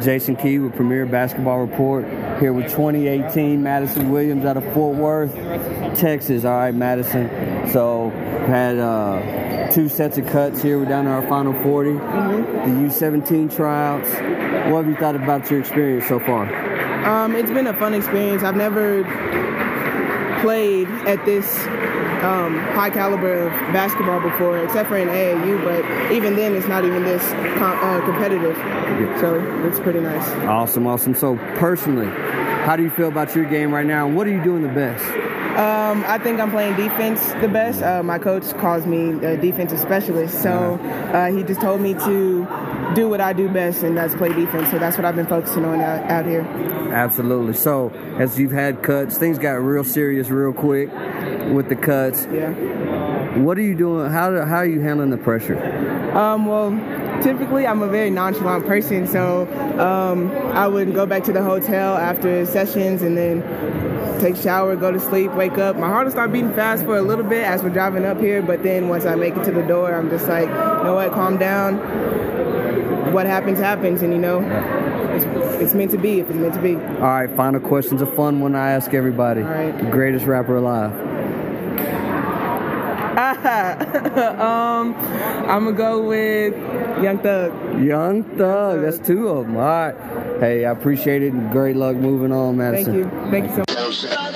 Jason Key with Premier Basketball Report here with 2018 Madison Williams out of Fort Worth, Texas. All right, Madison. So had uh, two sets of cuts here. We're down to our final 40. Mm-hmm. The U17 tryouts. What have you thought about your experience so far? Um, it's been a fun experience. I've never played at this um, high caliber of basketball before, except for in AAU. But even then, it's not even this com- uh, competitive. So it's pretty nice. Awesome, awesome. So personally, how do you feel about your game right now? And what are you doing the best? Um, I think I'm playing defense the best. Uh, my coach calls me a defensive specialist, so uh, he just told me to do what I do best, and that's play defense. So that's what I've been focusing on out, out here. Absolutely. So as you've had cuts, things got real serious real quick with the cuts. Yeah. What are you doing? How, do, how are you handling the pressure? Um, well, typically I'm a very nonchalant person, so um, I would go back to the hotel after sessions and then take a shower, go to sleep, wake up. My heart will start beating fast for a little bit as we're driving up here, but then once I make it to the door, I'm just like, you know what, calm down. What happens, happens, and you know, it's, it's meant to be if it's meant to be. All right, final question's a fun one I ask everybody. All right. The greatest rapper alive. um, I'm gonna go with Young Thug. Young Thug. That's two of them. All right. Hey, I appreciate it great luck moving on, Madison. Thank you. Thank you so much.